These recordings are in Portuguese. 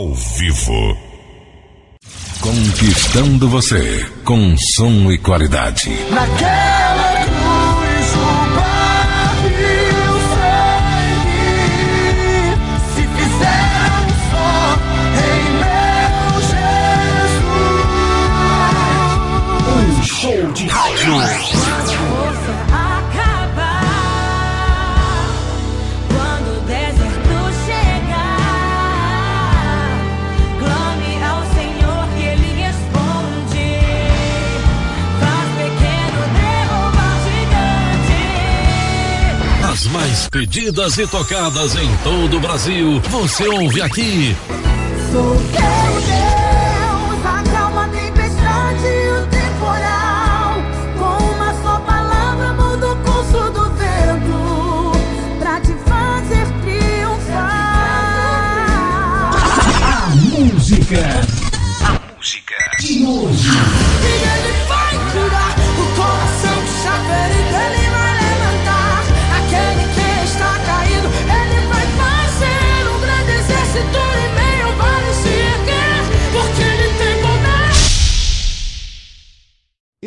ao vivo. Conquistando você com som e qualidade. Naquela pedidas e tocadas em todo o Brasil, você ouve aqui. Sou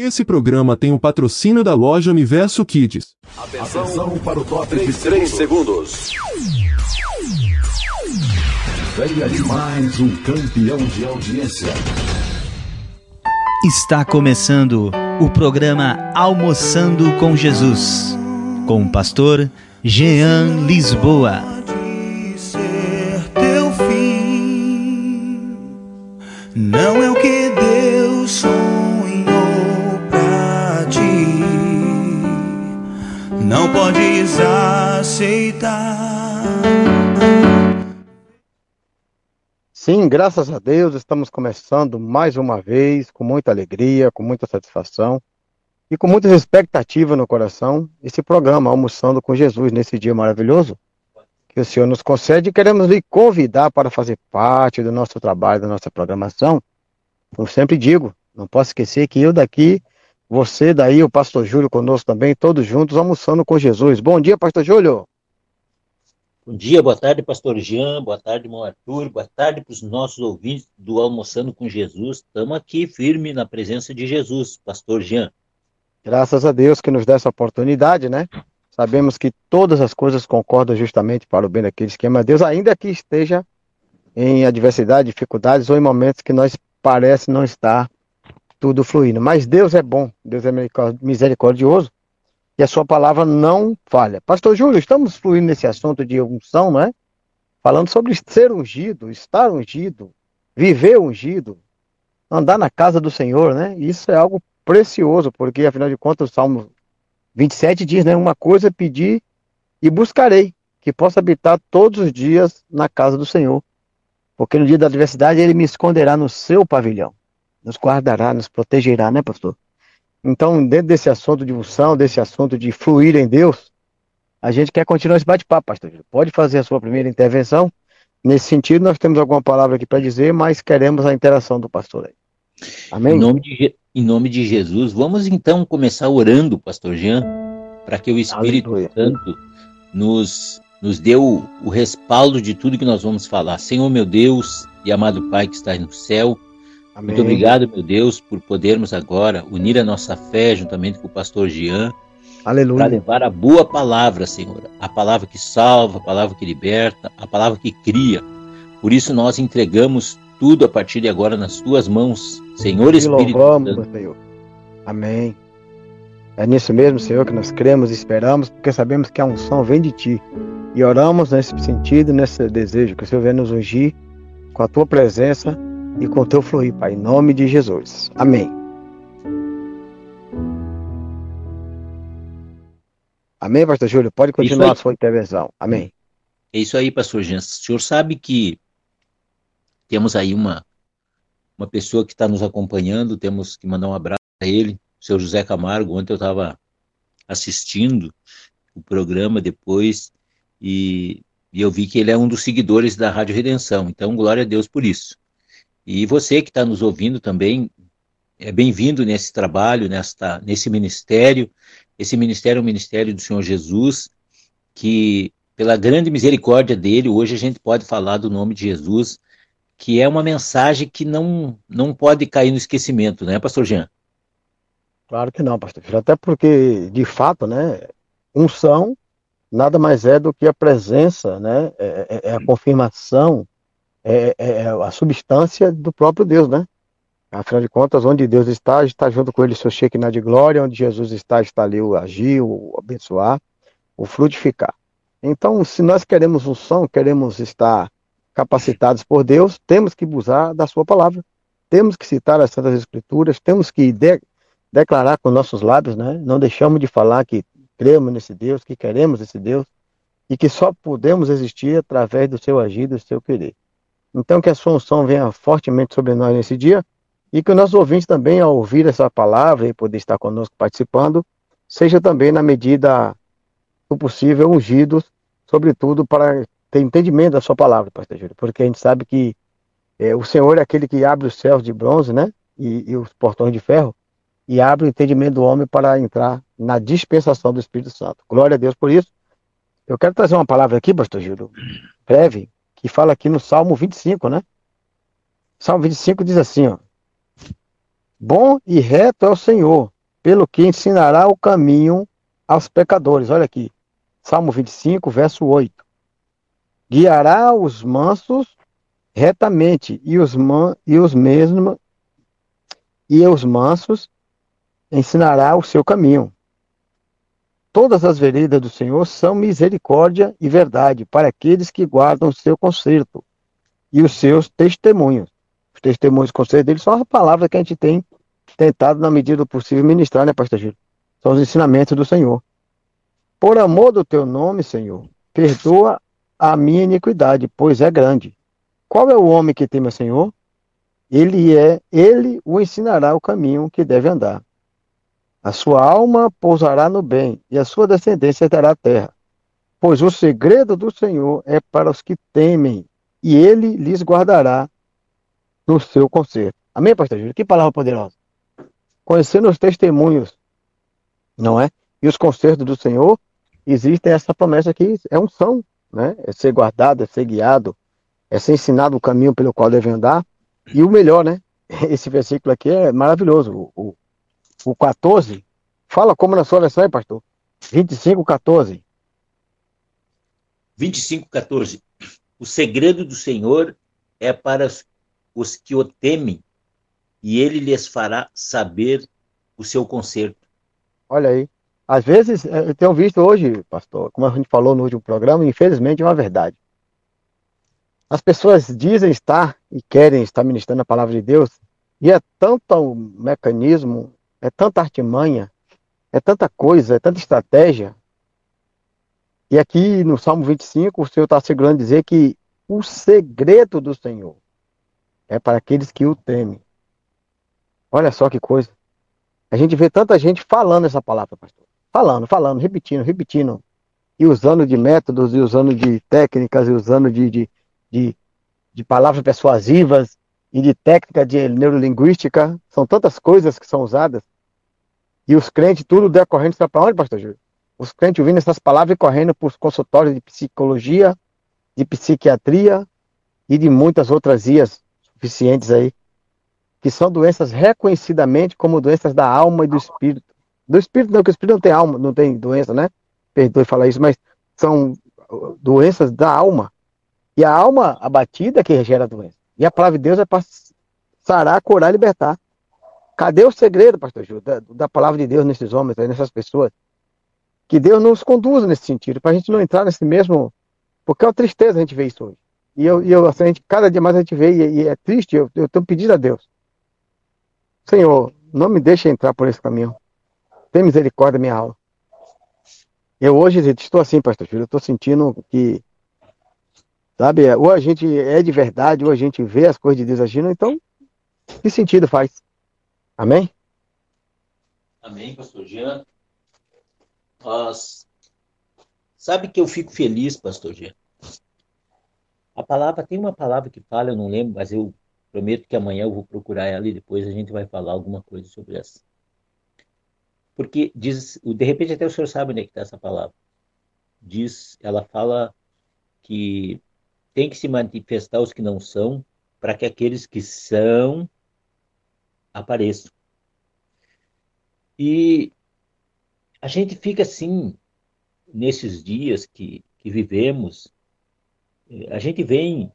Esse programa tem o patrocínio da loja Universo Kids. Atenção para o top de 3 segundos. Venha de mais um campeão de audiência. Está começando o programa Almoçando com Jesus, com o pastor Jean Lisboa. Aceitar. Sim, graças a Deus, estamos começando mais uma vez, com muita alegria, com muita satisfação e com muita expectativa no coração, esse programa Almoçando com Jesus, nesse dia maravilhoso que o Senhor nos concede. E queremos lhe convidar para fazer parte do nosso trabalho, da nossa programação. Eu sempre digo, não posso esquecer que eu daqui, você daí, o pastor Júlio conosco também, todos juntos almoçando com Jesus. Bom dia, pastor Júlio. Bom dia, boa tarde, pastor Jean, boa tarde, irmão Arthur, boa tarde para os nossos ouvintes do Almoçando com Jesus. Estamos aqui firme na presença de Jesus, pastor Jean. Graças a Deus que nos dá essa oportunidade, né? Sabemos que todas as coisas concordam justamente para o bem daqueles que amam a Deus, ainda que esteja em adversidade, dificuldades ou em momentos que nós parece não estar tudo fluindo. Mas Deus é bom, Deus é misericor- misericordioso e a sua palavra não falha. Pastor Júlio, estamos fluindo nesse assunto de unção, não é? Falando sobre ser ungido, estar ungido, viver ungido, andar na casa do Senhor, né? Isso é algo precioso, porque afinal de contas o Salmo 27 diz, né? Uma coisa pedir e buscarei, que possa habitar todos os dias na casa do Senhor. Porque no dia da adversidade ele me esconderá no seu pavilhão, nos guardará, nos protegerá, né, pastor? Então, dentro desse assunto de unção, desse assunto de fluir em Deus, a gente quer continuar esse bate-papo, pastor. Pode fazer a sua primeira intervenção. Nesse sentido, nós temos alguma palavra aqui para dizer, mas queremos a interação do pastor aí. Amém? Em nome, de, em nome de Jesus, vamos então começar orando, pastor Jean, para que o Espírito Aleluia. Santo nos, nos dê o, o respaldo de tudo que nós vamos falar. Senhor, meu Deus e amado Pai que está no céu, Amém. Muito obrigado, meu Deus, por podermos agora unir a nossa fé juntamente com o pastor Jean para Aleluia. levar a boa palavra, Senhor, a palavra que salva, a palavra que liberta, a palavra que cria. Por isso nós entregamos tudo a partir de agora nas tuas mãos, Senhor Espírito louvamos, Santo. Senhor. Amém. É nisso mesmo, Senhor, que nós cremos e esperamos, porque sabemos que a unção vem de Ti. E oramos nesse sentido, nesse desejo, que o Senhor venha nos ungir com a Tua presença e com o Teu fluir, Pai, em nome de Jesus. Amém. Amém, Pastor Júlio? Pode continuar a sua intervenção. Amém. É isso aí, pastor Jean. O senhor sabe que temos aí uma, uma pessoa que está nos acompanhando, temos que mandar um abraço a ele, o seu José Camargo. Ontem eu estava assistindo o programa depois e, e eu vi que ele é um dos seguidores da Rádio Redenção. Então, glória a Deus por isso. E você que está nos ouvindo também, é bem-vindo nesse trabalho, nesta, nesse ministério. Esse ministério é o ministério do Senhor Jesus, que pela grande misericórdia dele, hoje a gente pode falar do nome de Jesus, que é uma mensagem que não, não pode cair no esquecimento, né, pastor Jean? Claro que não, pastor. Até porque, de fato, né, unção nada mais é do que a presença, né, é, é, é a confirmação, é, é, é, a substância do próprio Deus, né? Afinal de contas, onde Deus está, está junto com ele seu Shekinah de glória, onde Jesus está, está ali o agir, o abençoar, o frutificar. Então, se nós queremos unção, queremos estar capacitados por Deus, temos que usar da sua palavra. Temos que citar as Santas Escrituras, temos que de declarar com nossos lábios, né? Não deixamos de falar que cremos nesse Deus, que queremos esse Deus e que só podemos existir através do seu agir, do seu querer. Então, que a sua unção venha fortemente sobre nós nesse dia e que os nossos ouvintes também, ao ouvir essa palavra e poder estar conosco participando, seja também, na medida do possível, ungidos, sobretudo para ter entendimento da sua palavra, pastor Júlio, porque a gente sabe que é, o Senhor é aquele que abre os céus de bronze, né, e, e os portões de ferro, e abre o entendimento do homem para entrar na dispensação do Espírito Santo. Glória a Deus por isso. Eu quero trazer uma palavra aqui, pastor Júlio, breve, que fala aqui no Salmo 25, né? Salmo 25 diz assim, ó. Bom e reto é o Senhor, pelo que ensinará o caminho aos pecadores. Olha aqui. Salmo 25, verso 8 guiará os mansos retamente e os, man, e os mesmos e os mansos ensinará o seu caminho. Todas as veredas do Senhor são misericórdia e verdade para aqueles que guardam o seu conserto e os seus testemunhos. Os testemunhos e conselhos dele são as palavras que a gente tem tentado, na medida do possível, ministrar, né, pastor Gil? São os ensinamentos do Senhor. Por amor do teu nome, Senhor, perdoa a minha iniquidade, pois é grande. Qual é o homem que teme o Senhor? Ele é, ele o ensinará o caminho que deve andar. A sua alma pousará no bem, e a sua descendência terá a terra. Pois o segredo do Senhor é para os que temem, e ele lhes guardará no seu conserto. Amém, pastor Júlio? Que palavra poderosa. Conhecendo os testemunhos, não é? E os consertos do Senhor, existe essa promessa que é um são né? É ser guardado, é ser guiado, é ser ensinado o caminho pelo qual deve andar. E o melhor, né? Esse versículo aqui é maravilhoso. O, o, o 14, fala como na sua versão, hein, pastor? 25, 14. 25, 14. O segredo do Senhor é para os que o temem, e ele lhes fará saber o seu conserto. Olha aí. Às vezes, eh, eu tenho visto hoje, pastor, como a gente falou no último programa, infelizmente é uma verdade. As pessoas dizem estar e querem estar ministrando a palavra de Deus, e é tanto mecanismo, é tanta artimanha, é tanta coisa, é tanta estratégia. E aqui no Salmo 25, o Senhor está segurando dizer que o segredo do Senhor é para aqueles que o temem. Olha só que coisa. A gente vê tanta gente falando essa palavra, pastor falando, falando, repetindo, repetindo, e usando de métodos, e usando de técnicas, e usando de, de, de, de palavras persuasivas, e de técnica de neurolinguística, são tantas coisas que são usadas, e os crentes, tudo decorrendo para onde, pastor Júlio? Os crentes ouvindo essas palavras e correndo para os consultórios de psicologia, de psiquiatria e de muitas outras vias suficientes aí, que são doenças reconhecidamente como doenças da alma e do espírito. Do espírito não, porque o espírito não tem alma, não tem doença, né? Perdoe falar isso, mas são doenças da alma. E a alma abatida que gera doença. E a palavra de Deus é para sarar, curar e libertar. Cadê o segredo, pastor Júlio, da, da, palavra de Deus nesses homens, nessas pessoas? Que Deus nos conduza nesse sentido, para a gente não entrar nesse mesmo. Porque é uma tristeza a gente ver isso hoje. E eu, e eu assim, a gente, cada dia mais a gente vê, e, e é triste, eu estou pedindo a Deus. Senhor, não me deixe entrar por esse caminho. Tem misericórdia minha alma. Eu hoje estou assim, pastor filho, eu estou sentindo que, sabe, ou a gente é de verdade, ou a gente vê as coisas de Deus agindo, então, que sentido faz? Amém? Amém, pastor Jean. Nós... Sabe que eu fico feliz, pastor Jean? A palavra, tem uma palavra que fala, eu não lembro, mas eu prometo que amanhã eu vou procurar ela e depois a gente vai falar alguma coisa sobre essa. Porque diz, de repente até o senhor sabe onde é que está essa palavra. Diz, ela fala que tem que se manifestar os que não são, para que aqueles que são apareçam. E a gente fica assim, nesses dias que, que vivemos, a gente vem,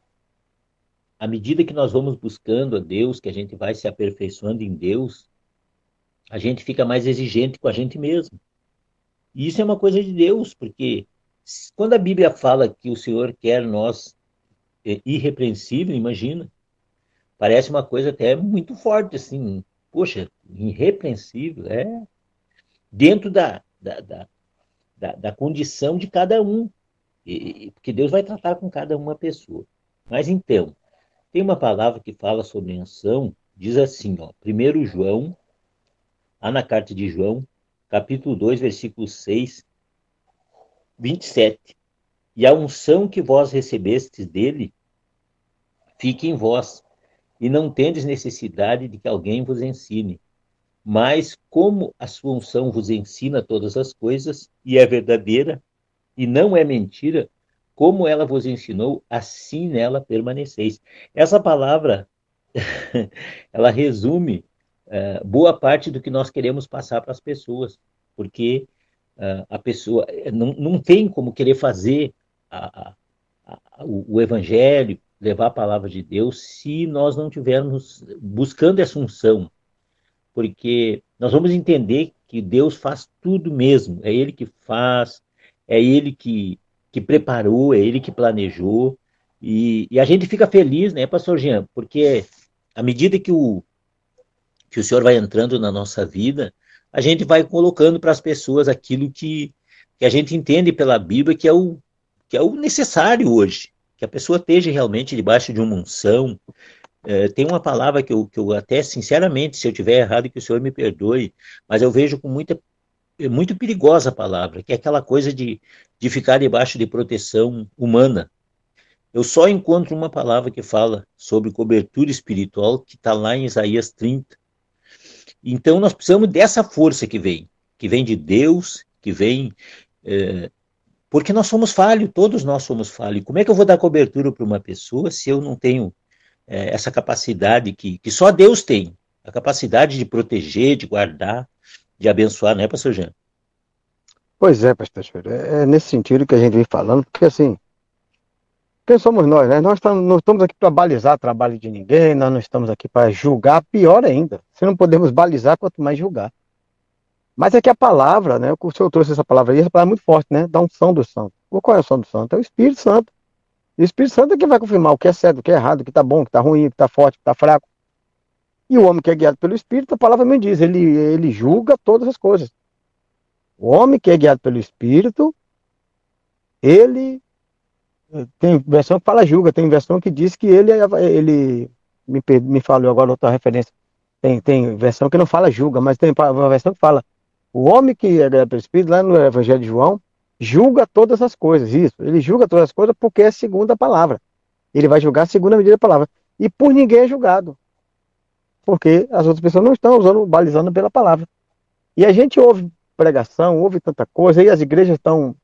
à medida que nós vamos buscando a Deus, que a gente vai se aperfeiçoando em Deus, a gente fica mais exigente com a gente mesmo. E isso é uma coisa de Deus, porque quando a Bíblia fala que o Senhor quer nós é, irrepreensível, imagina, parece uma coisa até muito forte, assim, poxa, irrepreensível, é dentro da, da, da, da, da condição de cada um, e, porque Deus vai tratar com cada uma pessoa. Mas então, tem uma palavra que fala sobre unção, diz assim, ó, 1 João, lá na carta de João, capítulo 2, versículo 6, 27. E a unção que vós recebestes dele, fique em vós, e não tendes necessidade de que alguém vos ensine. Mas como a sua unção vos ensina todas as coisas, e é verdadeira, e não é mentira, como ela vos ensinou, assim nela permaneceis. Essa palavra, ela resume uh, boa parte do que nós queremos passar para as pessoas, porque uh, a pessoa não, não tem como querer fazer a, a, a, o, o evangelho, levar a palavra de Deus, se nós não tivermos buscando essa unção. Porque nós vamos entender que Deus faz tudo mesmo, é Ele que faz, é Ele que, que preparou, é Ele que planejou, e, e a gente fica feliz, né, pastor Jean, porque à medida que o, que o Senhor vai entrando na nossa vida, a gente vai colocando para as pessoas aquilo que, que a gente entende pela Bíblia que é o, que é o necessário hoje que a pessoa esteja realmente debaixo de uma unção. É, tem uma palavra que eu, que eu até, sinceramente, se eu tiver errado, que o senhor me perdoe, mas eu vejo com muita é muito perigosa a palavra, que é aquela coisa de, de ficar debaixo de proteção humana. Eu só encontro uma palavra que fala sobre cobertura espiritual, que está lá em Isaías 30. Então nós precisamos dessa força que vem, que vem de Deus, que vem é, porque nós somos falhos, todos nós somos falhos. Como é que eu vou dar cobertura para uma pessoa se eu não tenho é, essa capacidade que, que só Deus tem? A capacidade de proteger, de guardar, de abençoar, né, pastor Jean? Pois é, pastor Espírito. É, é nesse sentido que a gente vem falando, porque assim, quem somos nós, né? Nós não estamos aqui para balizar o trabalho de ninguém, nós não estamos aqui para julgar, pior ainda. Se não podemos balizar, quanto mais julgar. Mas é que a palavra, né? O senhor trouxe essa palavra aí, essa palavra é muito forte, né? Da unção do santo. Qual é a unção do santo? É o Espírito Santo. E o Espírito Santo é que vai confirmar o que é certo, o que é errado, o que está bom, o que está ruim, o que está forte, o que está fraco. E o homem que é guiado pelo Espírito, a palavra me diz, ele, ele julga todas as coisas. O homem que é guiado pelo Espírito, ele tem versão que fala julga, tem versão que diz que ele, ele me, me falou agora outra referência. Tem, tem versão que não fala julga, mas tem versão que fala o homem que é pelo Espírito, lá no Evangelho de João, julga todas as coisas. Isso, ele julga todas as coisas porque é segundo a palavra. Ele vai julgar segundo a medida da palavra. E por ninguém é julgado. Porque as outras pessoas não estão usando, balizando pela palavra. E a gente ouve pregação, ouve tanta coisa, e as igrejas estão,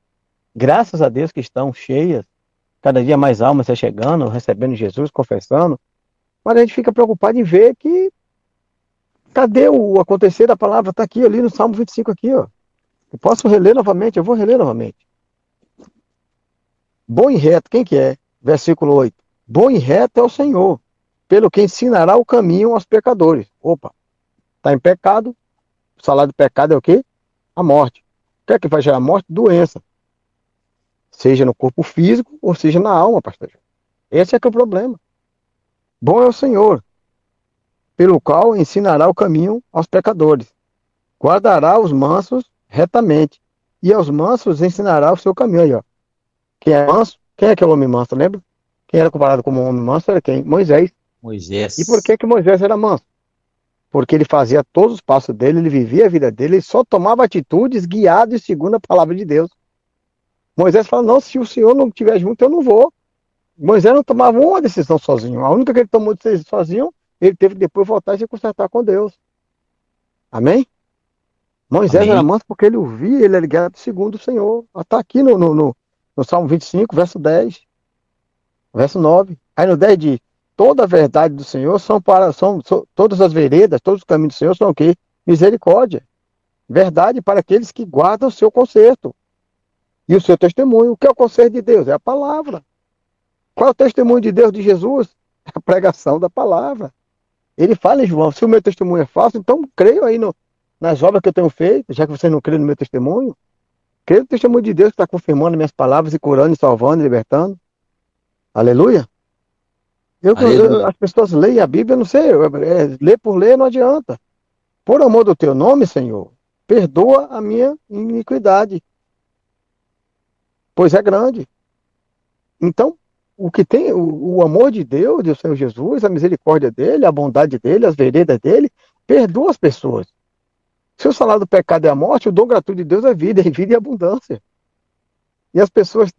graças a Deus, que estão cheias, cada dia mais almas chegando, recebendo Jesus, confessando. Mas a gente fica preocupado em ver que Cadê o acontecer da palavra? Está aqui ali no Salmo 25 aqui, ó. Eu posso reler novamente, eu vou reler novamente. Bom e reto, quem que é? Versículo 8. Bom e reto é o Senhor, pelo que ensinará o caminho aos pecadores. Opa, está em pecado, o salário do pecado é o quê? A morte. O que é que vai gerar morte? Doença. Seja no corpo físico ou seja na alma, pastor. Esse é que é o problema. Bom é o Senhor, pelo qual ensinará o caminho aos pecadores. Guardará os mansos retamente, e aos mansos ensinará o seu caminho. Aí, ó. Quem é manso? Quem é que é o homem manso, lembra? Quem era comparado como homem manso era quem? Moisés. Moisés. E por que, que Moisés era manso? Porque ele fazia todos os passos dele, ele vivia a vida dele, ele só tomava atitudes guiado segundo a palavra de Deus. Moisés fala: Não, se o Senhor não estiver junto, eu não vou. Moisés não tomava uma decisão sozinho. A única que ele tomou decisão sozinho ele teve que depois voltar e se consertar com Deus. Amém? Moisés Amém. era manso porque ele ouvia, ele era guiado segundo o Senhor. Está aqui no, no, no, no, Salmo 25, verso 10, verso 9. Aí no 10 diz: toda a verdade do Senhor são para são, são- todas as veredas, todos os caminhos do Senhor são o quê? Misericórdia. Verdade para aqueles que guardam o seu conserto e o seu testemunho. O que é o conserto de Deus? É a palavra. Qual é o testemunho de Deus de Jesus? É a pregação da palavra. Ele fala em João, se o meu testemunho é falso, então creio aí no, nas obras que eu tenho feito, já que você não crê no meu testemunho. Creio no testemunho de Deus que está confirmando minhas palavras e curando, e salvando, e libertando. Aleluia. Eu, Aleluia. eu- as pessoas leem a Bíblia, eu não sei, eu- é, ler por ler não adianta. Por amor do teu nome, Senhor, perdoa a minha iniquidade, pois é grande. Então, o que tem, o, o amor de Deus, do Senhor Jesus, a misericórdia dele, a bondade dele, as veredas dele, perdoa as pessoas. Se o salário do pecado é a morte, o dom gratuito de Deus é vida, e vida e abundância. E as pessoas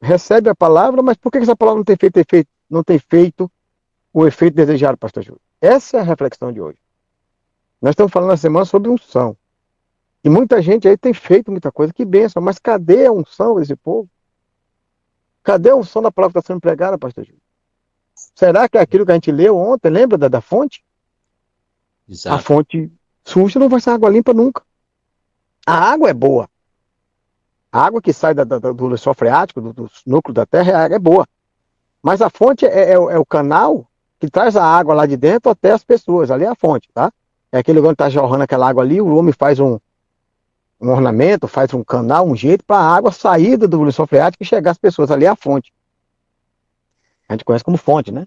recebem a palavra, mas por que essa palavra não tem feito, efeito, não tem feito o efeito desejado, pastor Júlio? Essa é a reflexão de hoje. Nós estamos falando na semana sobre unção. E muita gente aí tem feito muita coisa, que benção, mas cadê a unção desse povo? Cadê a unção da palavra que está sendo pregada, pastor Júlio? Será que é aquilo que a gente leu ontem, lembra da, da fonte? A Exato. fonte suja não vai ser água limpa nunca. A água é boa. A água que sai da- da- do lençol freático, do, do núcleo da terra, é, a é boa. Mas a fonte é, é o- é o canal que traz a água lá de dentro até as pessoas. Ali é a fonte, tá? É aquele lugar onde está jorrando aquela água ali, o homem faz um, um ornamento, faz um canal, um jeito para a água sair do lençol freático e chegar às pessoas. Ali a fonte. A gente conhece como fonte, né?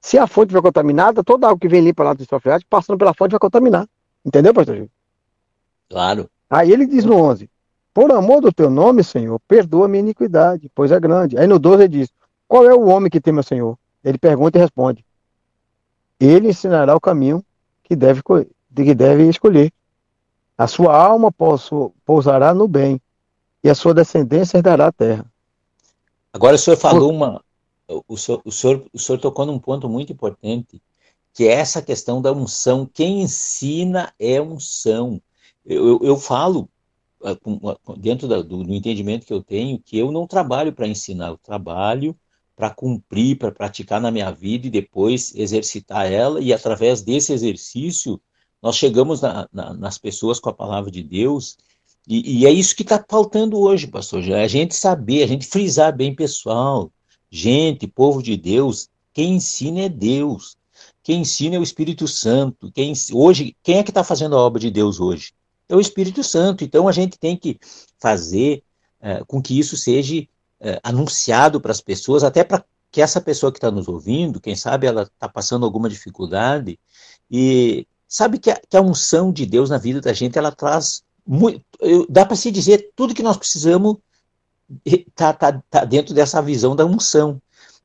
Se a fonte estiver contaminada, toda água que vem limpa lá do lençol freático, passando pela fonte, vai contaminar. Entendeu, pastor Gil? Claro. Aí ele diz no 11: Por amor do teu nome, Senhor, perdoa minha iniquidade, pois é grande. Aí no 12 ele diz: Qual é o homem que teme ao Senhor? Ele pergunta e responde: Ele ensinará o caminho que deve, que deve escolher. A sua alma pousará no bem, e a sua descendência herdará a terra. Agora o senhor falou uma. O senhor, o, senhor, o senhor tocou num ponto muito importante, que é essa questão da unção. Quem ensina é unção. Eu, eu, eu falo, ah, com- dentro da- do, do entendimento que eu tenho, que eu não trabalho para ensinar, eu trabalho para cumprir, para praticar na minha vida e depois exercitar ela, e através desse exercício, nós chegamos na- na- nas pessoas com a palavra de Deus. E, e é isso que está faltando hoje, pastor. É a gente saber, a gente frisar bem, pessoal. Gente, povo de Deus, quem ensina é Deus. Quem ensina é o Espírito Santo. Quem, hoje, quem é que está fazendo a obra de Deus hoje? É o Espírito Santo. Então a gente tem que fazer eh, com que isso seja eh, anunciado para as pessoas, até para que essa pessoa que está nos ouvindo, quem sabe ela está passando alguma dificuldade, e sabe que a, que a unção de Deus na vida da gente, ela traz muito, eu- dá para se dizer tudo que nós precisamos está tá, tá dentro dessa visão da unção.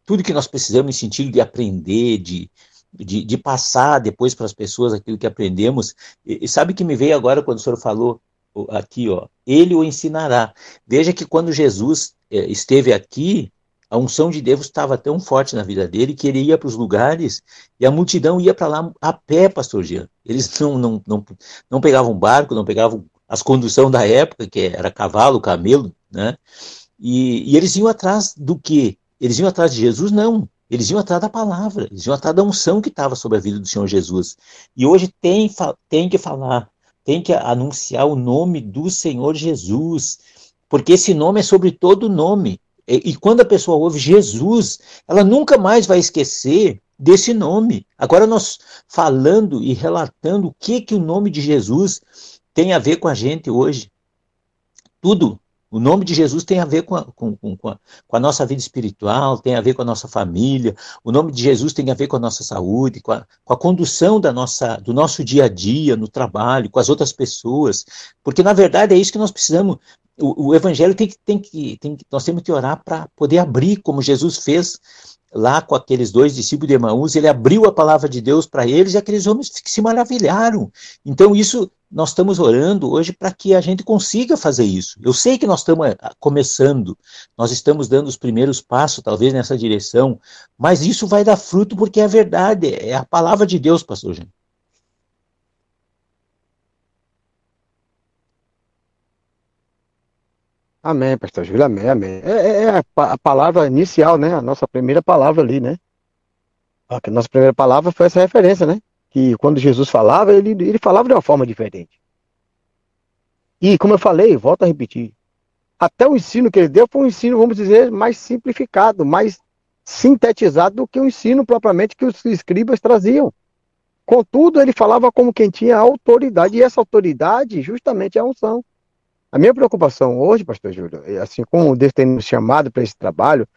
Tudo que nós precisamos em sentido de aprender, de, de, de passar depois para as pessoas aquilo que aprendemos. E, e sabe que me veio agora quando o senhor falou aqui, ó, ele o ensinará. Veja que quando Jesus eh, esteve aqui, a unção de Deus estava tão forte na vida dele que ele ia para os lugares e a multidão ia para lá a pé, pastor Jean. Eles não, não, não, não pegavam barco, não pegavam as condução da época, que era cavalo, camelo, né? E, e eles iam atrás do quê? Eles iam atrás de Jesus? Não. Eles iam atrás da palavra, eles iam atrás da unção que estava sobre a vida do Senhor Jesus. E hoje tem, tem que falar, tem que anunciar o nome do Senhor Jesus, porque esse nome é sobre todo nome. E, e quando a pessoa ouve Jesus, ela nunca mais vai esquecer desse nome. Agora nós falando e relatando o que que o nome de Jesus tem a ver com a gente hoje. Tudo. O nome de Jesus tem a ver com a, com, com, com a, com a nossa vida espiritual, tem a ver com a nossa família. O nome de Jesus tem a ver com a nossa saúde, com a, com a condução da nossa, do nosso dia a dia, no trabalho, com as outras pessoas. Porque, na verdade, é isso que nós precisamos. O, o evangelho tem que, tem que, tem que, nós temos que orar para poder abrir, como Jesus fez lá com aqueles dois discípulos de Emaús, ele abriu a palavra de Deus para eles e aqueles homens se maravilharam. Então, isso nós estamos orando hoje para que a gente consiga fazer isso. Eu sei que nós estamos ah, começando, nós estamos dando os primeiros passos, talvez nessa direção, mas isso vai dar fruto porque é verdade, é a palavra de Deus, pastor Jean. Amém, pastor Júlio, amém, amém. É, é- é a, a palavra inicial, né? A nossa primeira palavra ali, né? A nossa primeira palavra foi essa referência, né? Que quando Jesus falava, ele, ele falava de uma forma diferente. E como eu falei, volto a repetir, até o ensino que ele deu foi um ensino, vamos dizer, mais simplificado, mais sintetizado do que o ensino propriamente que os escribas traziam. Contudo, ele falava como quem tinha autoridade, e essa autoridade justamente é a unção. A minha preocupação hoje, pastor Júlio, é assim como Deus tem nos chamado para esse trabalho,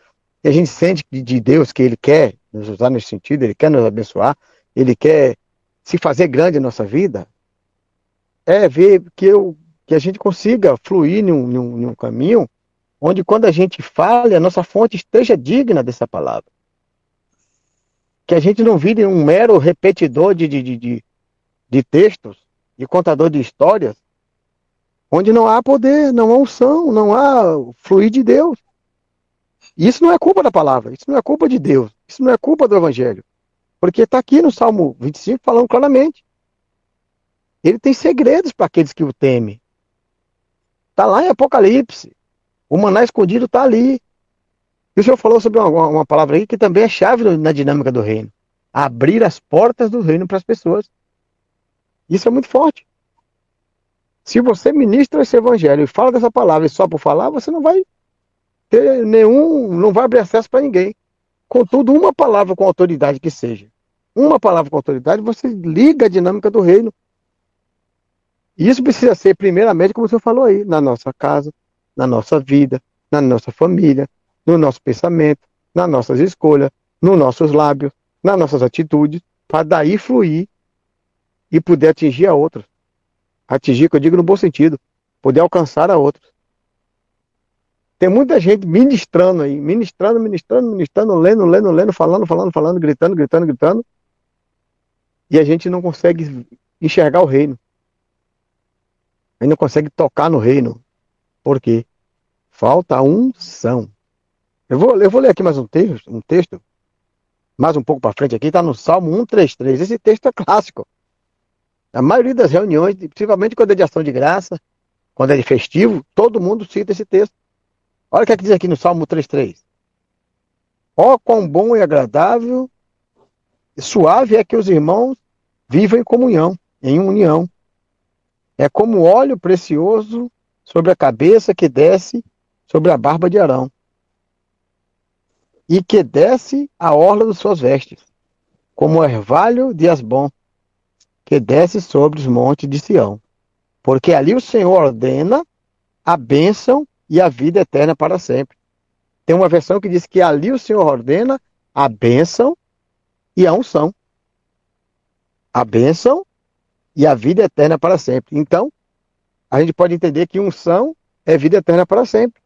e a gente sente de Deus que Ele quer nos usar nesse sentido, Ele quer nos abençoar, Ele quer se fazer grande em nossa vida, é ver que, eu, que a gente consiga fluir num, num, num caminho onde quando a gente fale, a nossa fonte esteja digna dessa palavra. Que a gente não vire um mero repetidor de, de, de, de textos, de contador de histórias, onde não há poder, não há unção, não há fluir de Deus. Isso não é culpa da palavra, isso não é culpa de Deus, isso não é culpa do Evangelho. Porque está aqui no Salmo 25 falando claramente. Ele tem segredos para aqueles que o temem. Está lá em Apocalipse. O maná escondido está ali. E o senhor falou sobre uma, uma, palavra aí que também é chave na dinâmica do reino. Abrir as portas do reino para as pessoas. Isso é muito forte. Se você ministra esse evangelho e fala dessa palavra só por falar, você não vai ter nenhum, não vai abrir acesso para ninguém. Contudo, uma palavra com autoridade que seja, uma palavra com autoridade, você liga a dinâmica do reino. E isso precisa ser, primeiramente, como você falou aí, na nossa casa, na nossa vida, na nossa família, no nosso pensamento, nas nossas escolhas, nos nossos lábios, nas nossas atitudes, para daí fluir e poder atingir a outros. Atingir, que eu digo no bom sentido, poder alcançar a outros. Tem muita gente ministrando aí, ministrando, ministrando, ministrando, lendo, lendo, lendo, falando, falando, falando, gritando, gritando, gritando. E a gente não consegue enxergar o reino. A gente não consegue tocar no reino. Por quê? Falta unção. Eu vou, eu vou ler aqui mais um texto, um texto, mais um pouco para frente aqui, está no Salmo 133. Esse texto é clássico. A maioria das reuniões, principalmente quando é de ação de graça, quando é de festivo, todo mundo cita esse texto. Olha o que, é que diz aqui no Salmo 3,3. Ó, quão bom e agradável e suave é que os irmãos vivam em comunhão, em união. É como óleo precioso sobre a cabeça que desce sobre a barba de Arão, e que desce a orla das suas vestes, como o ervalho de Asbom, que desce sobre os montes de Sião. Porque ali o Senhor ordena a bênção e a vida eterna para sempre. Tem uma versão que diz que ali o Senhor ordena a bênção e a unção. A bênção e a vida eterna para sempre. Então, a gente pode entender que unção é vida eterna para sempre.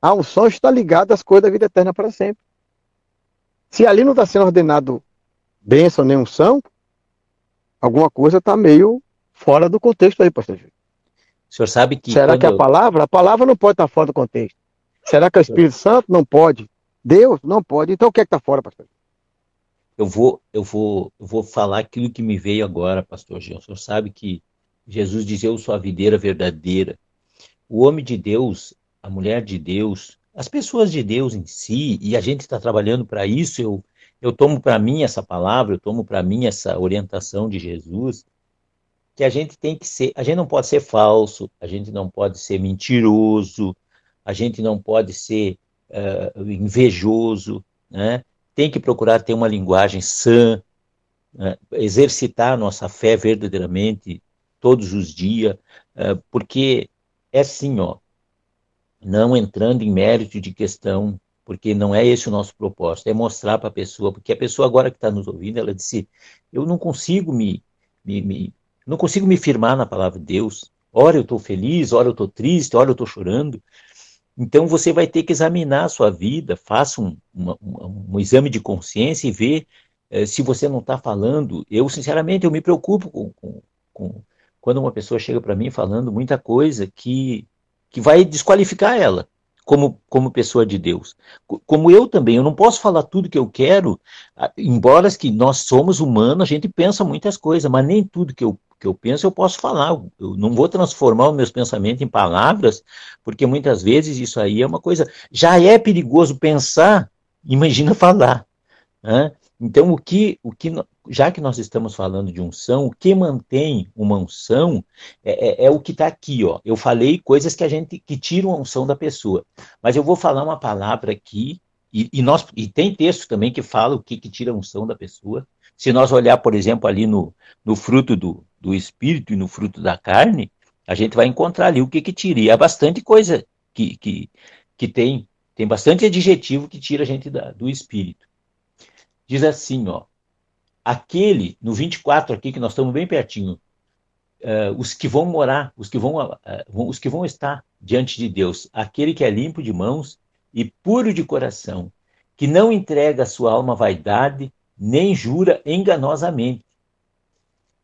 A unção está ligada às coisas da vida eterna para sempre. Se ali não está sendo ordenado bênção nem unção, alguma coisa está meio fora do contexto aí, pastor Júlio. O senhor sabe que. Será que a palavra? A palavra não pode estar fora do contexto. Será que o Espírito Santo não pode? Deus não pode. Então o que é que está fora, pastor? Eu vou, eu vou, eu vou falar aquilo que me veio agora, pastor Gil. O senhor sabe que Jesus dizia: Eu sou a videira verdadeira. O homem de Deus, a mulher de Deus, as pessoas de Deus em si, e a gente está trabalhando para isso. Eu, eu tomo para mim essa palavra, eu tomo para mim essa orientação de Jesus que a gente tem que ser, a gente não pode ser falso, a gente não pode ser mentiroso, a gente não pode ser uh, invejoso, né? Tem que procurar ter uma linguagem sã, né? exercitar a nossa fé verdadeiramente todos os dias, uh, porque é assim, ó, não entrando em mérito de questão, porque não é esse o nosso propósito, é mostrar para a pessoa, porque a pessoa agora que está nos ouvindo, ela disse, eu não consigo me, me, me não consigo me firmar na palavra de Deus. Ora eu estou feliz, ora eu estou triste, ora eu estou chorando. Então você vai ter que examinar a sua vida, faça um, uma, um, um exame de consciência e ver eh, se você não está falando. Eu, sinceramente, eu me preocupo com, com, com quando uma pessoa chega para mim falando muita coisa que, que vai desqualificar ela como, como pessoa de Deus. Como eu também, eu não posso falar tudo que eu quero, embora que nós somos humanos, a gente pensa muitas coisas, mas nem tudo que eu que eu penso, eu posso falar. Eu não vou transformar os meus pensamentos em palavras, porque muitas vezes isso aí é uma coisa. Já é perigoso pensar, imagina falar. Né? Então, o que, o que, já que nós estamos falando de unção, o que mantém uma unção é, é, é o que está aqui, ó. Eu falei coisas que a gente que tiram a unção da pessoa, mas eu vou falar uma palavra aqui e, e nós e tem texto também que fala o que, que tira a unção da pessoa. Se nós olhar, por exemplo, ali no, no fruto do, do espírito e no fruto da carne, a gente vai encontrar ali o que, que tira. E há bastante coisa que, que, que tem, tem bastante adjetivo que tira a gente da, do espírito. Diz assim, ó, aquele, no 24 aqui, que nós estamos bem pertinho, uh, os que vão morar, os que vão, uh, os que vão estar diante de Deus, aquele que é limpo de mãos e puro de coração, que não entrega a sua alma à vaidade, nem jura enganosamente.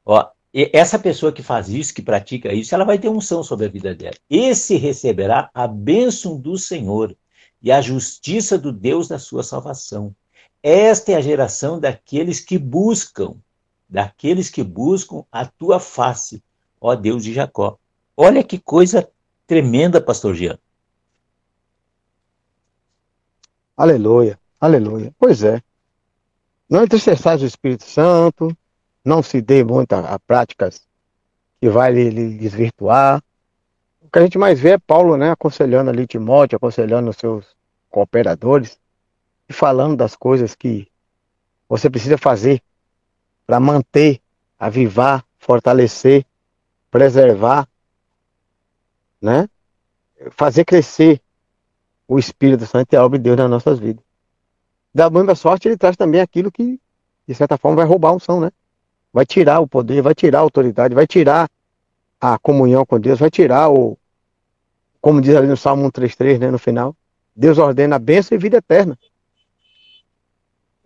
Ó, essa pessoa que faz isso, que pratica isso, ela vai ter unção sobre a vida dela. Esse receberá a bênção do Senhor e a justiça do Deus da sua salvação. Esta é a geração daqueles que buscam, daqueles que buscam a tua face, ó Deus de Jacó. Olha que coisa tremenda, pastor Jean. Aleluia, aleluia. Pois é. Não entristeçais o Espírito Santo, não se dê muito a, a práticas que vai lhe, lhe, desvirtuar. O que a gente mais vê é Paulo, né, aconselhando ali Timóteo, aconselhando os seus cooperadores falando das coisas que você precisa fazer para manter, avivar, fortalecer, preservar, né? Fazer crescer o Espírito Santo e a obra de Deus nas nossas vidas. Da mesma sorte, ele traz também aquilo que, de certa forma, vai roubar a unção, né? vai tirar o poder, vai tirar a autoridade, vai tirar a comunhão com Deus, vai tirar o, como diz ali no Salmo 133, né, no final, Deus ordena a bênção e vida eterna.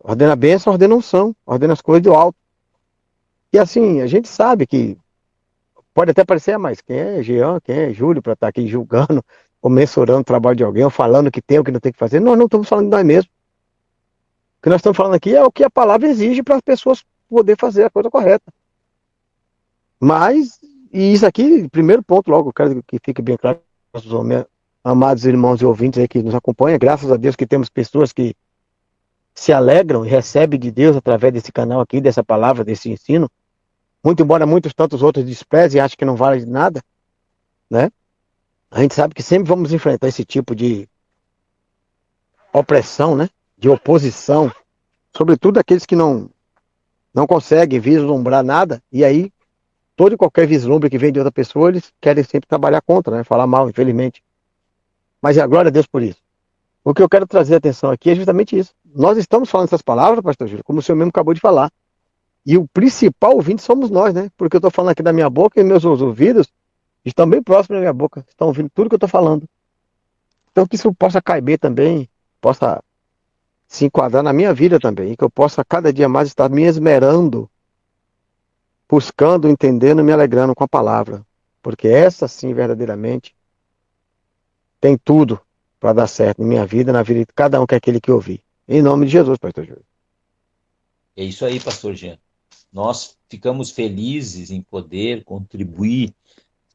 Ordena a bênção, ordena a unção, ordena as coisas do alto. E assim, a gente sabe que pode até parecer, ah, mas quem é Jean, quem é Júlio para estar tá aqui julgando, ou mensurando o trabalho de alguém, ou falando que tem ou que não tem que fazer. Nós não estamos falando de nós mesmos. O que nós estamos falando aqui é o que a palavra exige para as pessoas poder fazer a coisa correta. Mas, e isso aqui, primeiro ponto logo, quero que fique bem claro, nossos amados irmãos e ouvintes aí que nos acompanham, graças a Deus que temos pessoas que se alegram e recebem de Deus através desse canal aqui, dessa palavra, desse ensino. Muito embora muitos tantos outros desprezem e achem que não vale de nada, né? A gente sabe que sempre vamos enfrentar esse tipo de opressão, né? De oposição, sobretudo aqueles que não não conseguem vislumbrar nada, e aí todo e qualquer vislumbre que vem de outra pessoa, eles querem sempre trabalhar contra, né? falar mal, infelizmente. Mas é a glória a Deus por isso. O que eu quero trazer atenção aqui é justamente isso. Nós estamos falando essas palavras, pastor Júlio, como o senhor mesmo acabou de falar. E o principal ouvinte somos nós, né? Porque eu estou falando aqui da minha boca e meus ouvidos estão bem próximos da minha boca, estão ouvindo tudo que eu estou falando. Então que isso possa caber também, possa se enquadrar na minha vida também, que eu possa cada dia mais estar me esmerando, buscando, entendendo, me alegrando com a palavra, porque essa sim verdadeiramente tem tudo para dar certo na minha vida, na vida de cada um que é aquele que ouvir. Em nome de Jesus, pastor Júlio. É isso aí, pastor Jean. Nós ficamos felizes em poder contribuir.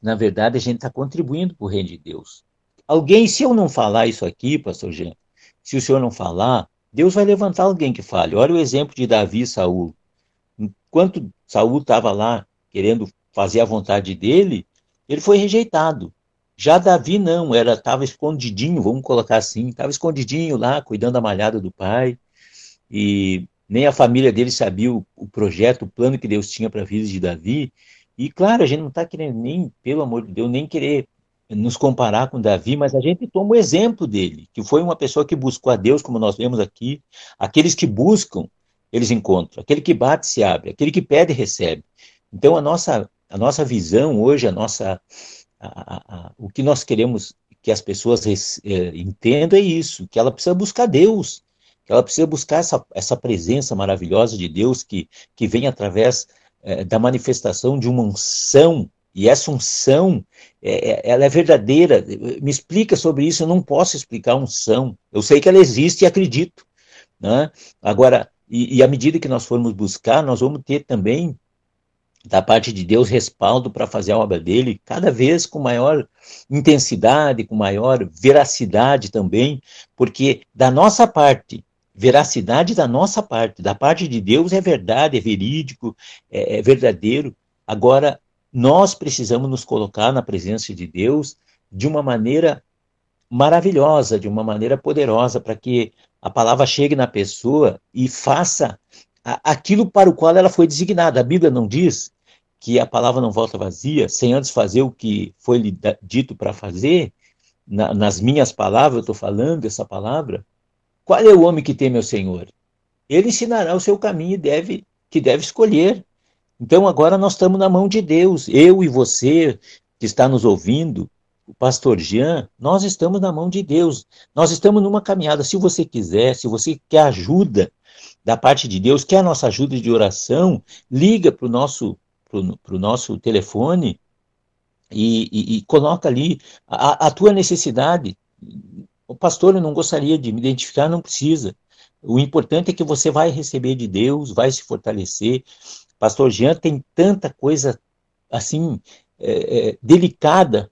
Na verdade, a gente está contribuindo para o reino de Deus. Alguém, se eu não falar isso aqui, pastor Jean, se o senhor não falar, Deus vai levantar alguém que fale. Olha o exemplo de Davi e Saul. Enquanto Saul estava lá querendo fazer a vontade dele, ele foi rejeitado. Já Davi não, era estava escondidinho, vamos colocar assim, estava escondidinho lá, cuidando da malhada do pai, e nem a família dele sabia o, o projeto, o plano que Deus tinha para a vida de Davi. E claro, a gente não está querendo nem, pelo amor de Deus, nem querer nos comparar com Davi, mas a gente toma o exemplo dele, que foi uma pessoa que buscou a Deus, como nós vemos aqui. Aqueles que buscam, eles encontram. Aquele que bate, se abre. Aquele que pede, recebe. Então, a nossa, a nossa visão hoje, a nossa, a, a, o que nós queremos que as pessoas é, entendam é isso, que ela precisa buscar Deus, que ela precisa buscar essa, essa presença maravilhosa de Deus que, que vem através é, da manifestação de uma unção e essa unção, é, é, ela é verdadeira. Me explica sobre isso, eu não posso explicar unção. Eu sei que ela existe e acredito. Né? Agora, e, e à medida que nós formos buscar, nós vamos ter também, da parte de Deus, respaldo para fazer a obra dele, cada vez com maior intensidade, com maior veracidade também, porque da nossa parte, veracidade da nossa parte, da parte de Deus é verdade, é verídico, é, é verdadeiro. Agora, nós precisamos nos colocar na presença de Deus de uma maneira maravilhosa, de uma maneira poderosa, para que a palavra chegue na pessoa e faça aquilo para o qual ela foi designada. A Bíblia não diz que a palavra não volta vazia, sem antes fazer o que foi lhe dito para fazer. Na, nas minhas palavras, eu estou falando essa palavra. Qual é o homem que teme ao Senhor? Ele ensinará o seu caminho deve, que deve escolher. Então agora nós estamos na mão de Deus. Eu e você que está nos ouvindo, o pastor Jean, nós estamos na mão de Deus. Nós estamos numa caminhada. Se você quiser, se você quer ajuda da parte de Deus, quer a nossa ajuda de oração, liga para o nosso, pro, pro nosso telefone e, e, e coloca ali a, a, tua necessidade. O pastor, eu não gostaria de me identificar, não precisa. O importante é que você vai receber de Deus, vai se fortalecer. Pastor Jean tem tanta coisa assim é, é, delicada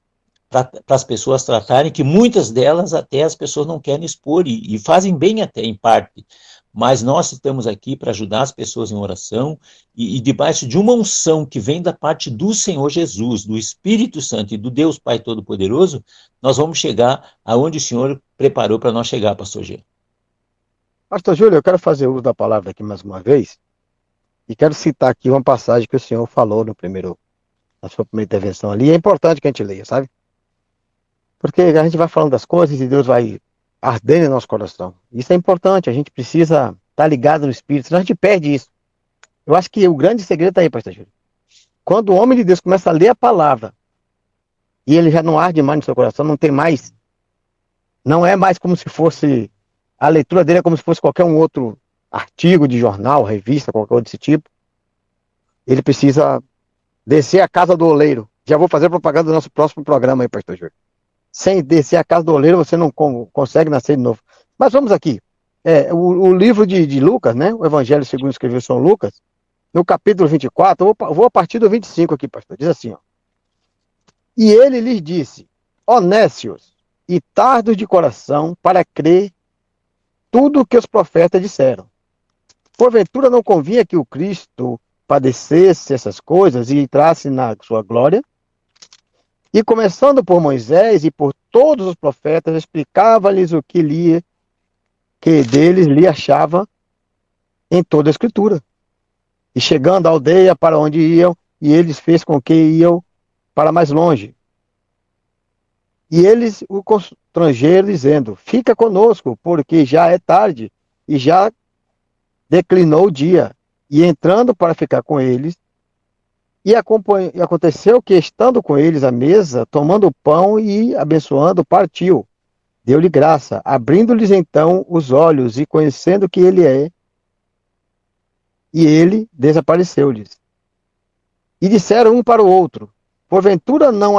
para as pessoas tratarem que muitas delas até as pessoas não querem expor e, e fazem bem até em parte mas nós estamos aqui para ajudar as pessoas em oração e, e, debaixo de uma unção que vem da parte do Senhor Jesus, do Espírito Santo e do Deus Pai Todo-Poderoso, nós vamos chegar aonde o Senhor preparou para nós chegar, Pastor G. Pastor Júlio, eu quero fazer uso da palavra aqui mais uma vez e quero citar aqui uma passagem que o Senhor falou no primeiro, na sua primeira intervenção ali. É importante que a gente leia, sabe? Porque a gente vai falando das coisas e Deus vai ardendo em nosso coração. Isso é importante, a gente precisa estar tá ligado no Espírito, senão a gente perde isso. Eu acho que o grande segredo está aí, pastor Júlio. Quando o homem de Deus começa a ler a palavra, e ele já não arde mais no seu coração, não tem mais, não é mais como se fosse, a leitura dele é como se fosse qualquer um outro artigo de jornal, revista, qualquer outro desse tipo. Ele precisa descer a casa do oleiro. Já vou fazer propaganda do nosso próximo programa aí, pastor Júlio sem descer a casa do oleiro, você não consegue nascer de novo. Mas vamos aqui. É, o, o, livro de, de, Lucas, né? O Evangelho segundo escreveu São Lucas, no capítulo 24, eu vou, vou a partir do 25 aqui, pastor. Diz assim, ó. E ele lhes disse, honécios e tardos de coração para crer tudo o que os profetas disseram. Porventura não convinha que o Cristo padecesse essas coisas e entrasse na sua glória? E começando por Moisés e por todos os profetas, explicava-lhes o que lia, que deles lhe achava em toda a escritura. E chegando à aldeia para onde iam, e eles fez com que iam para mais longe. E eles o constrangeram, dizendo: Fica conosco, porque já é tarde, e já declinou o dia. E entrando para ficar com eles, e, aconteceu que, estando com eles à mesa, tomando o pão e abençoando, partiu. Deu-lhe graça, abrindo-lhes então os olhos e conhecendo que ele é, e ele desapareceu-lhes. E disseram um para o outro: Porventura não,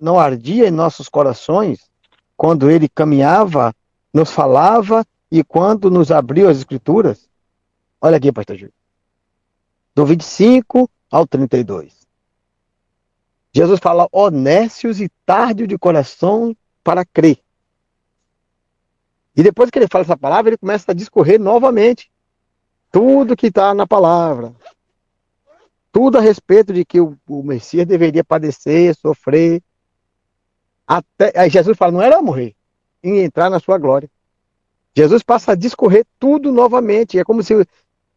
não ardia em nossos corações quando ele caminhava, nos falava e quando nos abriu as Escrituras? Olha aqui, pastor Júlio. Do 25 ao 32. Jesus fala honestos e tardio de coração para crer. E depois que ele fala essa palavra, ele começa a discorrer novamente tudo que está na palavra. Tudo a respeito de que o, o, Messias deveria padecer, sofrer. Até, aí Jesus fala, não era morrer, em entrar na sua glória. Jesus passa a discorrer tudo novamente. É como se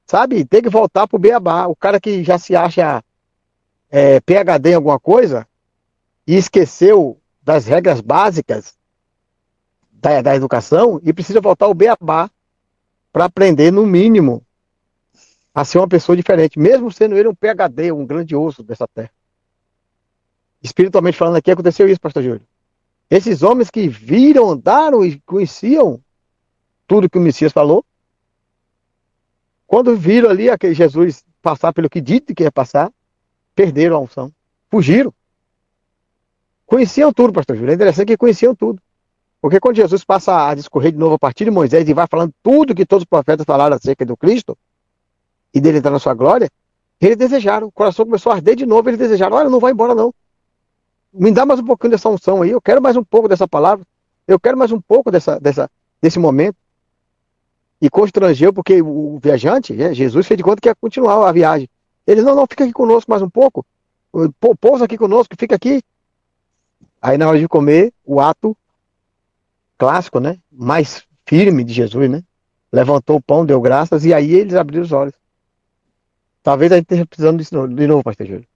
sabe, tem que voltar pro beabá. O cara que já se acha é, PHD em alguma coisa e esqueceu das regras básicas da, da educação e precisa voltar ao beabá para aprender, no mínimo, a ser uma pessoa diferente, mesmo sendo ele um PHD, um grandioso dessa terra. Espiritualmente falando aqui, aconteceu isso, pastor Júlio. Esses homens que viram, andaram e conheciam tudo que o Messias falou, quando viram ali aquele Jesus passar pelo que dito que ia passar, perderam a unção, fugiram. Conheciam tudo, pastor Júlio. É interessante que conheciam tudo. Porque quando Jesus passa a discorrer de novo a partir de Moisés e vai falando tudo que todos os profetas falaram acerca do Cristo e dele entrar na sua glória, eles desejaram. O coração começou a arder de novo. Eles desejaram: olha, não vai embora não. Me dá mais um pouquinho dessa unção aí. Eu quero mais um pouco dessa palavra. Eu quero mais um pouco dessa, dessa, desse momento. E constrangeu, porque o viajante, né, Jesus, fez de conta que ia continuar a viagem. Ele, não, não, fica aqui conosco mais um pouco. Pousa aqui conosco, fica aqui. Aí na hora de comer, o ato clássico, né? Mais firme de Jesus, né? Levantou o pão, deu graças, e aí eles abriram os olhos. Talvez a gente esteja precisando disso de novo, pastor Júlio.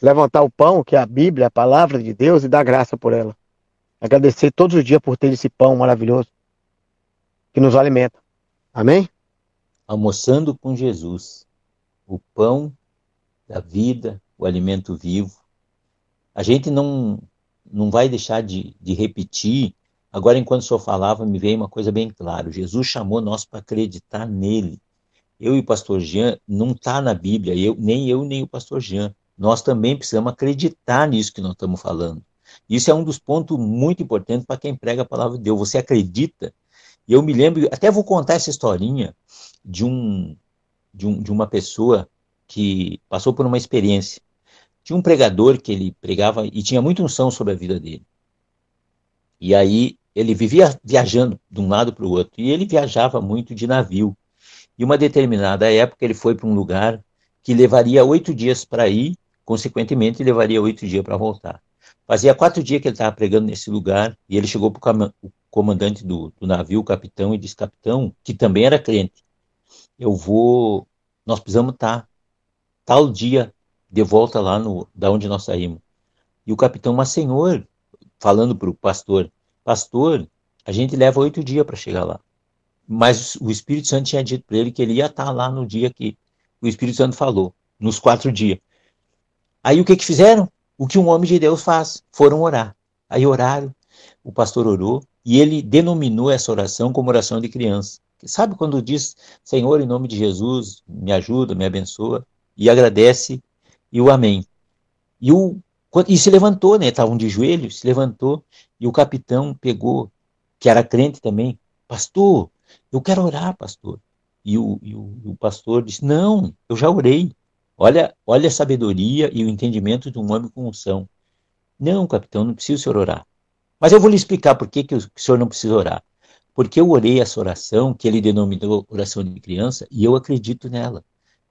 Levantar o pão, que é a Bíblia, a palavra de Deus, e dar graça por ela. Agradecer todos os dias por ter esse pão maravilhoso que nos alimenta. Amém? Almoçando com Jesus, o pão da vida, o alimento vivo. A gente não, não vai deixar de, de repetir. Agora, enquanto o senhor falava, me veio uma coisa bem clara. Jesus chamou nós para acreditar nele. Eu e o pastor Jean, não está na Bíblia, eu, nem eu nem o pastor Jean. Nós também precisamos acreditar nisso que nós estamos falando. Isso é um dos pontos muito importantes para quem prega a palavra de Deus. Você acredita? E eu me lembro, até vou contar essa historinha de um de, um, de uma pessoa que passou por uma experiência. Tinha um pregador que ele pregava e tinha muita unção sobre a vida dele. E aí ele vivia viajando de um lado para o outro. E ele viajava muito de navio. E uma determinada época ele foi para um lugar que levaria oito dias para ir, consequentemente levaria oito dias para voltar. Fazia quatro dias que ele estava pregando nesse lugar e ele chegou para o comandante do, do navio, capitão, e disse: Capitão, que também era crente, eu vou. Nós precisamos estar tal dia de volta lá no, da onde nós saímos. E o capitão, mas senhor, falando para o pastor, pastor, a gente leva oito dias para chegar lá. Mas o Espírito Santo tinha dito para ele que ele ia estar lá no dia que o Espírito Santo falou, nos quatro dias. Aí o que que fizeram? o que um homem de Deus faz. Foram orar. Aí oraram, o pastor orou, e ele denominou essa oração como oração de criança. Sabe quando diz, Senhor, em nome de Jesus, me ajuda, me abençoa, e agradece, e o amém. E, o, e se levantou, né? Estavam de joelhos, se levantou, e o capitão pegou, que era crente também, pastor, eu quero orar, pastor. E o, e o, e o pastor disse, não, eu já orei. Olha, olha a sabedoria e o entendimento de um homem com unção. Não, capitão, não precisa o senhor orar. Mas eu vou lhe explicar por que, que o senhor não precisa orar. Porque eu orei essa oração, que ele denominou oração de criança, e eu acredito nela.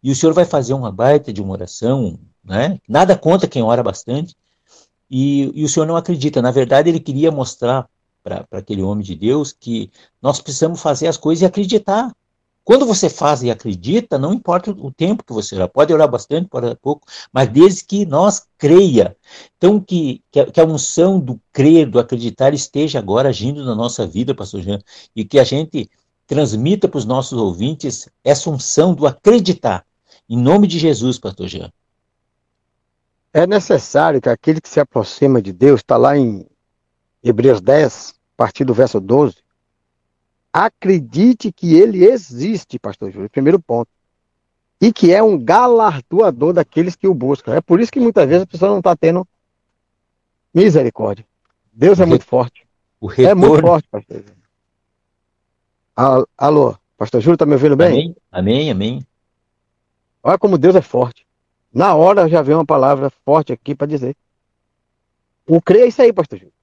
E o senhor vai fazer uma baita de uma oração, né? Nada contra quem ora bastante, e, e o senhor não acredita. Na verdade, ele queria mostrar para aquele homem de Deus que nós precisamos fazer as coisas e acreditar. Quando você faz e acredita, não importa o tempo que você orar, pode orar bastante, pode orar pouco, mas desde que nós creia. Então, que, que a unção do crer, do acreditar, esteja agora agindo na nossa vida, pastor Jean, e que a gente transmita para os nossos ouvintes essa unção do acreditar. Em nome de Jesus, pastor Jean. É necessário que aquele que se aproxima de Deus, está lá em Hebreus 10, a partir do verso 12, acredite que ele existe, pastor Júlio, primeiro ponto. E que é um galardoador daqueles que o buscam. É por isso que muitas vezes a pessoa não está tendo misericórdia. Deus é muito forte. É muito forte, pastor Júlio. Alô, pastor Júlio, está me ouvindo bem? Amém, amém, amém. Olha como Deus é forte. Na hora já veio uma palavra forte aqui para dizer. O crer é isso aí, pastor Júlio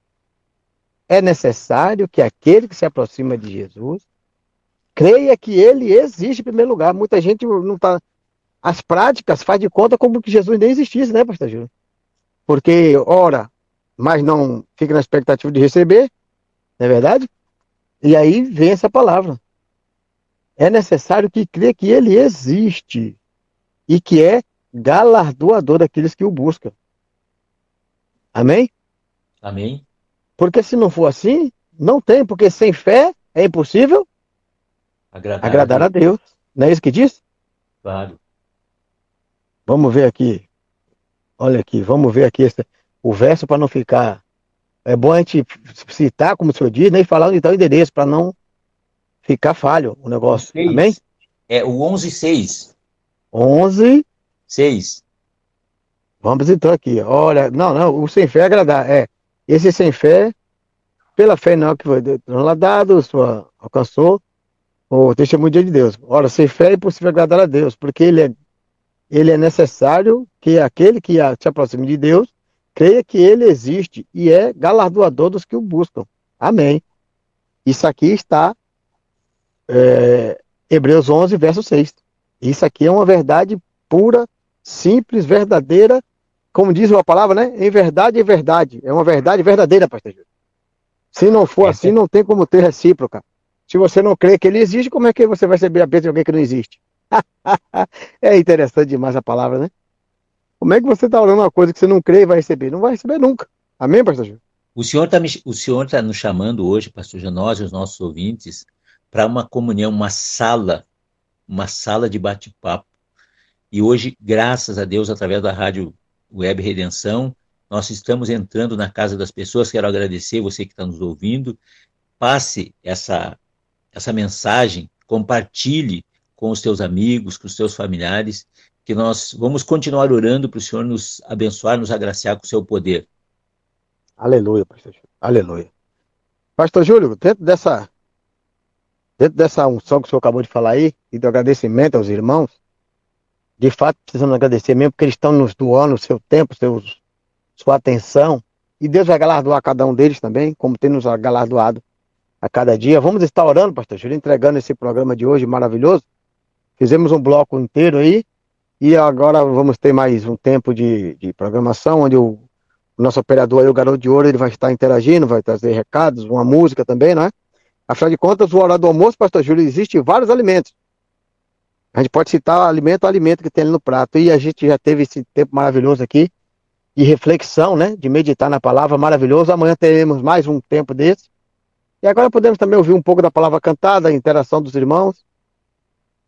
é necessário que aquele que se aproxima de Jesus creia que ele existe em primeiro lugar. Muita gente não está. As práticas faz de conta como que Jesus nem existisse, né, pastor Júlio? Porque ora, mas não fica na expectativa de receber, não é verdade? E aí vem essa palavra. É necessário que creia que ele existe e que é galardoador daqueles que o buscam. Amém? Amém. Porque se não for assim, não tem, porque sem fé é impossível agradar, agradar a, Deus. a, Deus. Não é isso que diz? Claro. Vamos ver aqui. Olha aqui, vamos ver aqui esse, o verso para não ficar. É bom a gente citar, como o senhor diz, né, e falar onde está o endereço, para não ficar falho o negócio. Amém? É o 11.6. 11. 6. Vamos então aqui. Olha, não, não, o sem fé é agradar. É esse sem fé, pela fé não que foi dado, sua, alcançou o testemunho de Deus. Ora, sem fé é impossível agradar a Deus, porque ele é, ele é necessário que aquele que se aproxime de Deus creia que ele existe e é galardoador dos que o buscam. Amém. Isso aqui está é, Hebreus 11, verso 6. Isso aqui é uma verdade pura, simples, verdadeira, como diz a palavra, né? Em verdade, é verdade. É uma verdade verdadeira, pastor Júlio. Se não for assim, não tem como ter recíproca. Se você não crê que ele existe, como é que você vai receber a bênção de alguém que não existe? é interessante demais a palavra, né? Como é que você está orando uma coisa que você não crê e vai receber? Não vai receber nunca. Amém, pastor Júlio? O senhor está tá nos chamando hoje, pastor Janós e os nossos ouvintes, para uma comunhão, uma sala, uma sala de bate-papo. E hoje, graças a Deus, através da rádio Web Redenção, nós estamos entrando na casa das pessoas. Quero agradecer você que está nos ouvindo. Passe essa, essa mensagem, compartilhe com os teus amigos, com os teus familiares, que nós vamos continuar orando para o Senhor nos abençoar, nos agraciar com o seu poder. Aleluia, pastor Júlio. Aleluia. Pastor Júlio, dentro dessa, dentro dessa unção que o senhor acabou de falar aí, e do agradecimento aos irmãos, de fato precisamos agradecer mesmo, porque eles estão nos doando o seu tempo, seus, sua atenção, e Deus vai galardoar cada um deles também, como tem nos galardoado a cada dia. Vamos estar orando, pastor Júlio, entregando esse programa de hoje maravilhoso. Fizemos um bloco inteiro aí, e agora vamos ter mais um tempo de, de programação, onde o, o nosso operador aí, o Garoto de Ouro, ele vai estar interagindo, vai trazer recados, uma música também, não é? Afinal de contas, o horário do almoço, pastor Júlio, existe vários alimentos. A gente pode citar alimento a alimento que tem ali no prato. E a gente já teve esse tempo maravilhoso aqui de reflexão, né? De meditar na palavra maravilhoso. Amanhã teremos mais um tempo desse. E agora podemos também ouvir um pouco da palavra cantada, a interação dos irmãos.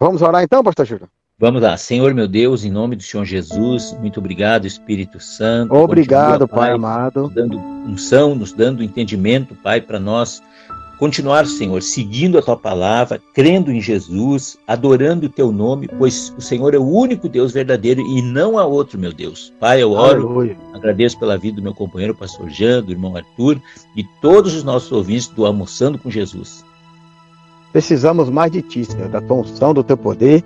Vamos orar então, pastor Júlio? Vamos lá, Senhor meu Deus, em nome do Senhor Jesus, muito obrigado, Espírito Santo. Obrigado, Continua, Pai, Pai amado. Nos dando unção, nos dando entendimento, Pai, para nós continuar, Senhor, seguindo a tua palavra, crendo em Jesus, adorando o teu nome, pois o Senhor é o único Deus verdadeiro e não há outro, meu Deus. Pai, eu oro, Aleluia. agradeço pela vida do meu companheiro, pastor Jean, do irmão Arthur e todos os nossos ouvintes do Almoçando com Jesus. Precisamos mais de ti, Senhor, da tua unção, do teu poder,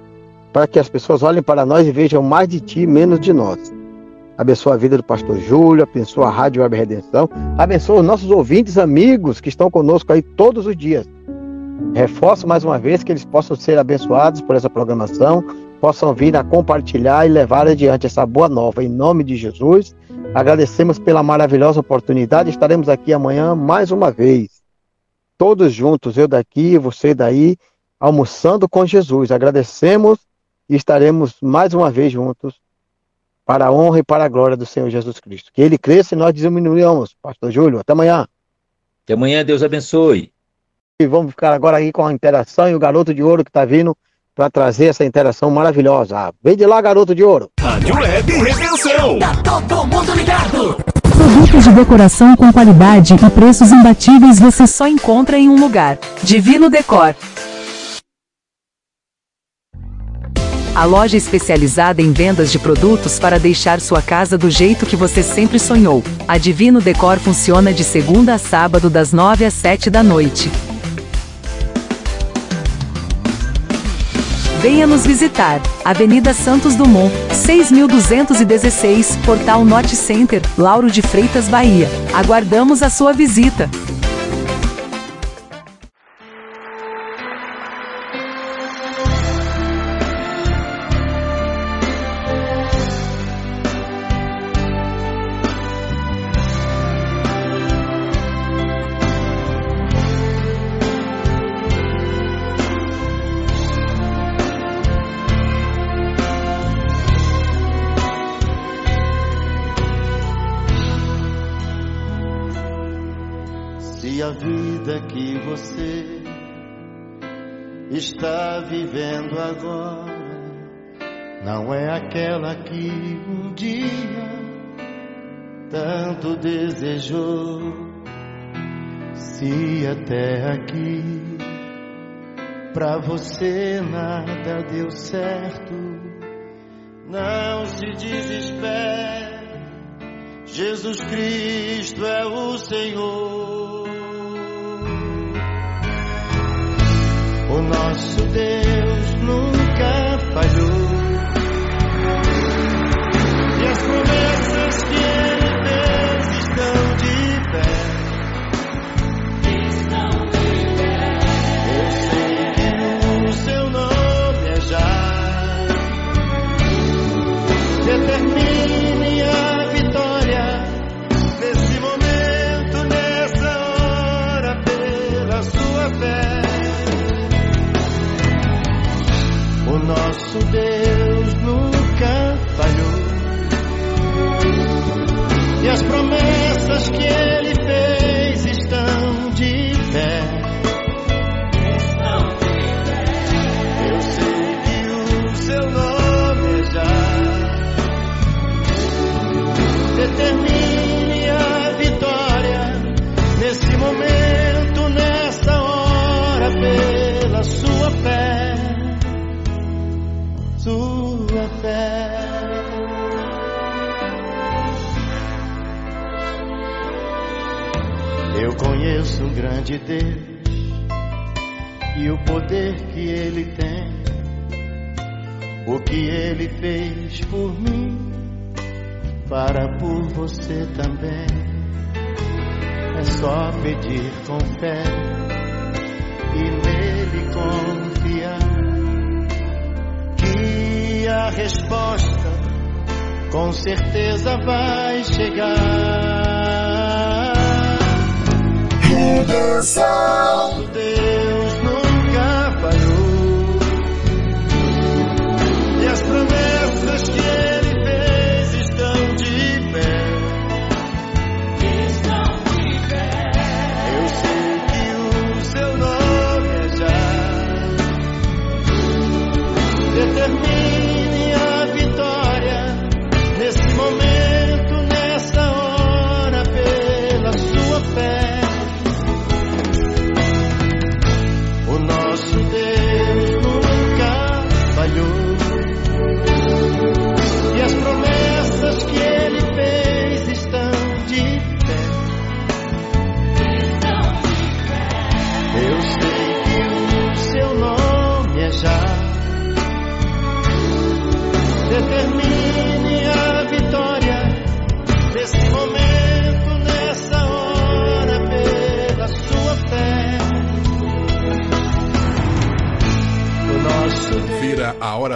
para que as pessoas olhem para nós e vejam mais de ti, menos de nós. Abençoa a vida do pastor Júlio, abençoa a Rádio Web Redenção, abençoa os nossos ouvintes, amigos que estão conosco aí todos os dias. Reforço mais uma vez que eles possam ser abençoados por essa programação, possam vir a compartilhar e levar adiante essa boa nova. Em nome de Jesus, agradecemos pela maravilhosa oportunidade. Estaremos aqui amanhã mais uma vez. Todos juntos, eu daqui, você daí, almoçando com Jesus. Agradecemos e estaremos mais uma vez juntos para a honra e para a glória do Senhor Jesus Cristo. Que ele cresça e nós diminuamos. Pastor Júlio, até amanhã. Até amanhã, Deus abençoe. E vamos ficar agora aí com a interação e o garoto de ouro que está vindo para trazer essa interação maravilhosa. Vem de lá, garoto de ouro. Rádio Web Redenção. Tá todo mundo ligado. Produtos de decoração com qualidade e preços imbatíveis você só encontra em um lugar. Divino Decor. A loja especializada em vendas de produtos para deixar sua casa do jeito que você sempre sonhou. A Divino Decor funciona de segunda a sábado das 9 às 7 da noite. Venha nos visitar. Avenida Santos Dumont, 6216, Portal Norte Center, Lauro de Freitas, Bahia. Aguardamos a sua visita. Está vivendo agora não é aquela que um dia tanto desejou, se até aqui pra você nada deu certo, não se desespere. Jesus Cristo é o Senhor. O nosso Deus nunca falhou. E as promessas nosso por mim, para por você também. É só pedir com fé e nele confiar, que a resposta com certeza vai chegar. Redenção.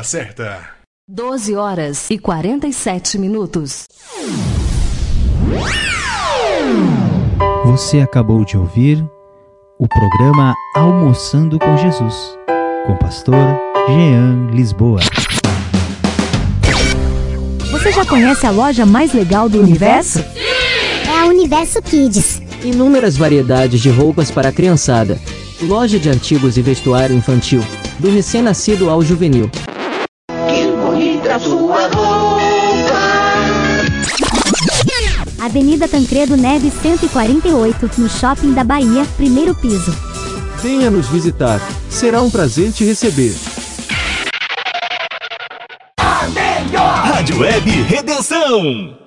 Certa. 12 horas e 47 minutos. Você acabou de ouvir o programa Almoçando com Jesus, com o pastor Jean Lisboa. Você já conhece a loja mais legal do universo? É a Universo Kids. Inúmeras variedades de roupas para a criançada. Loja de artigos e vestuário infantil, do recém-nascido ao juvenil. Avenida Tancredo Neves 148, no Shopping da Bahia, primeiro piso. Venha nos visitar. Será um prazer te receber. Rádio Web Redenção.